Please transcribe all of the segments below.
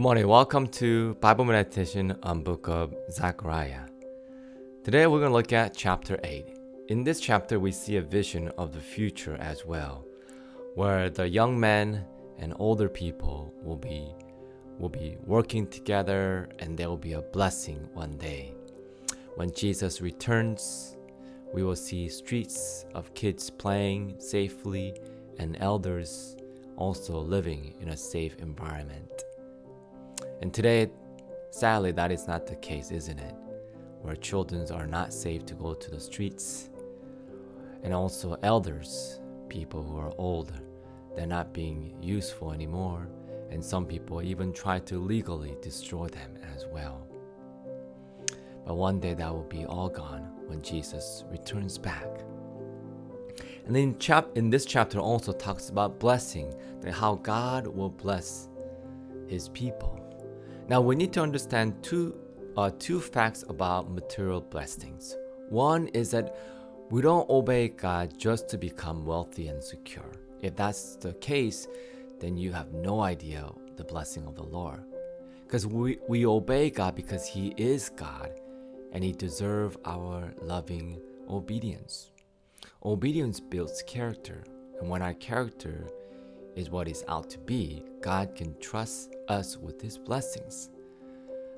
Good morning. Welcome to Bible meditation on book of Zechariah. Today we're going to look at chapter 8. In this chapter we see a vision of the future as well, where the young men and older people will be will be working together and there will be a blessing one day. When Jesus returns, we will see streets of kids playing safely and elders also living in a safe environment. And today, sadly, that is not the case, isn't it? Where children are not safe to go to the streets. And also, elders, people who are older, they're not being useful anymore. And some people even try to legally destroy them as well. But one day that will be all gone when Jesus returns back. And then chap- in this chapter also talks about blessing, that how God will bless his people. Now we need to understand two uh, two facts about material blessings. One is that we don't obey God just to become wealthy and secure. If that's the case, then you have no idea the blessing of the Lord. Because we, we obey God because He is God and He deserves our loving obedience. Obedience builds character, and when our character is what is out to be, God can trust us with His blessings.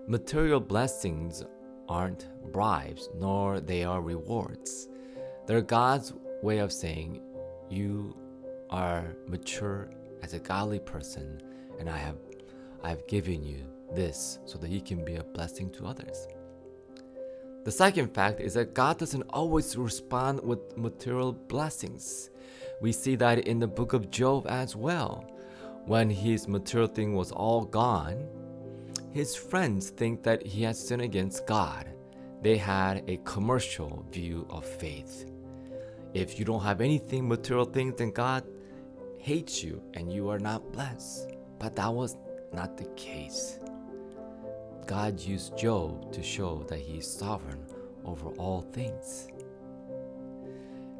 Material blessings aren't bribes, nor they are rewards. They're God's way of saying, You are mature as a godly person, and I have I have given you this so that you can be a blessing to others. The second fact is that God doesn't always respond with material blessings. We see that in the book of Job as well. When his material thing was all gone, his friends think that he has sinned against God. They had a commercial view of faith. If you don't have anything material things, then God hates you and you are not blessed. But that was not the case. God used Job to show that he is sovereign over all things.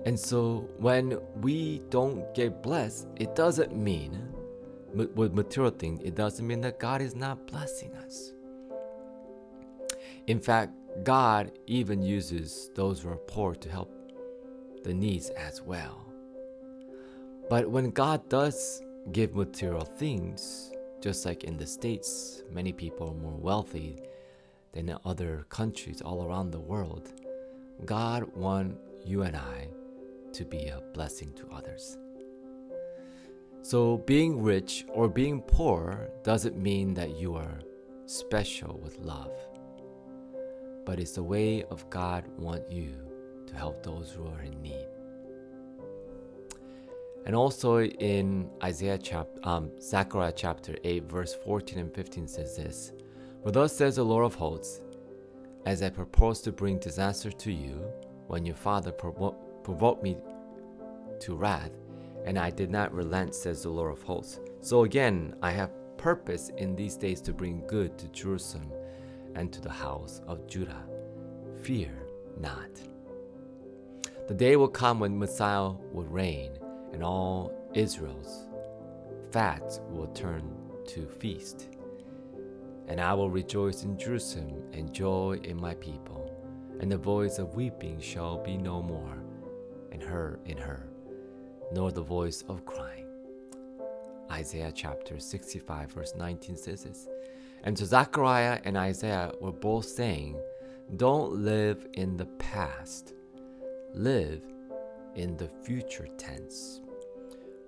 And so when we don't get blessed, it doesn't mean with material things, it doesn't mean that God is not blessing us. In fact, God even uses those who are poor to help the needs as well. But when God does give material things, just like in the States, many people are more wealthy than in other countries all around the world. God wants you and I to be a blessing to others. So, being rich or being poor doesn't mean that you are special with love, but it's the way of God want you to help those who are in need. And also in Isaiah chapter, um, Zechariah chapter 8, verse 14 and 15 says this For thus says the Lord of hosts, as I proposed to bring disaster to you when your father provo- provoked me to wrath, and I did not relent, says the Lord of hosts. So again, I have purpose in these days to bring good to Jerusalem and to the house of Judah. Fear not. The day will come when Messiah will reign and all Israel's fat will turn to feast. And I will rejoice in Jerusalem and joy in my people, and the voice of weeping shall be no more, and her in her, nor the voice of crying. Isaiah chapter 65, verse 19 says this. And so Zechariah and Isaiah were both saying, Don't live in the past, live in the future tense.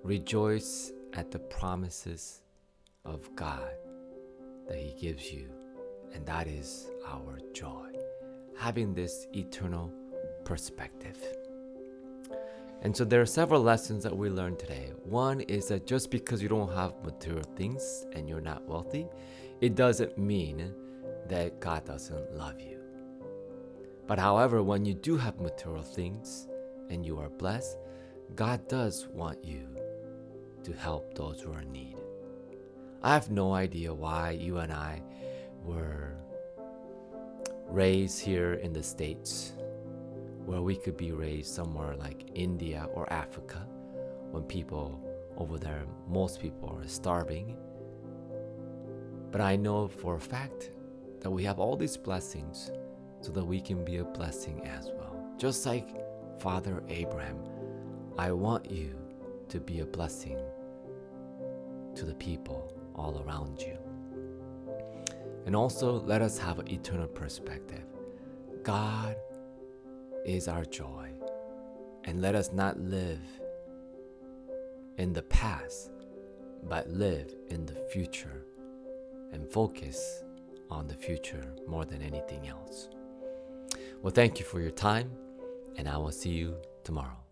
Rejoice at the promises of God that He gives you, and that is our joy. Having this eternal perspective. And so there are several lessons that we learned today. One is that just because you don't have material things and you're not wealthy, it doesn't mean that God doesn't love you. But however, when you do have material things and you are blessed, God does want you to help those who are in need. I have no idea why you and I were raised here in the States, where we could be raised somewhere like India or Africa, when people over there, most people are starving. But I know for a fact that we have all these blessings so that we can be a blessing as well. Just like Father Abraham, I want you to be a blessing to the people all around you. And also, let us have an eternal perspective. God is our joy. And let us not live in the past, but live in the future and focus on the future more than anything else. Well, thank you for your time, and I will see you tomorrow.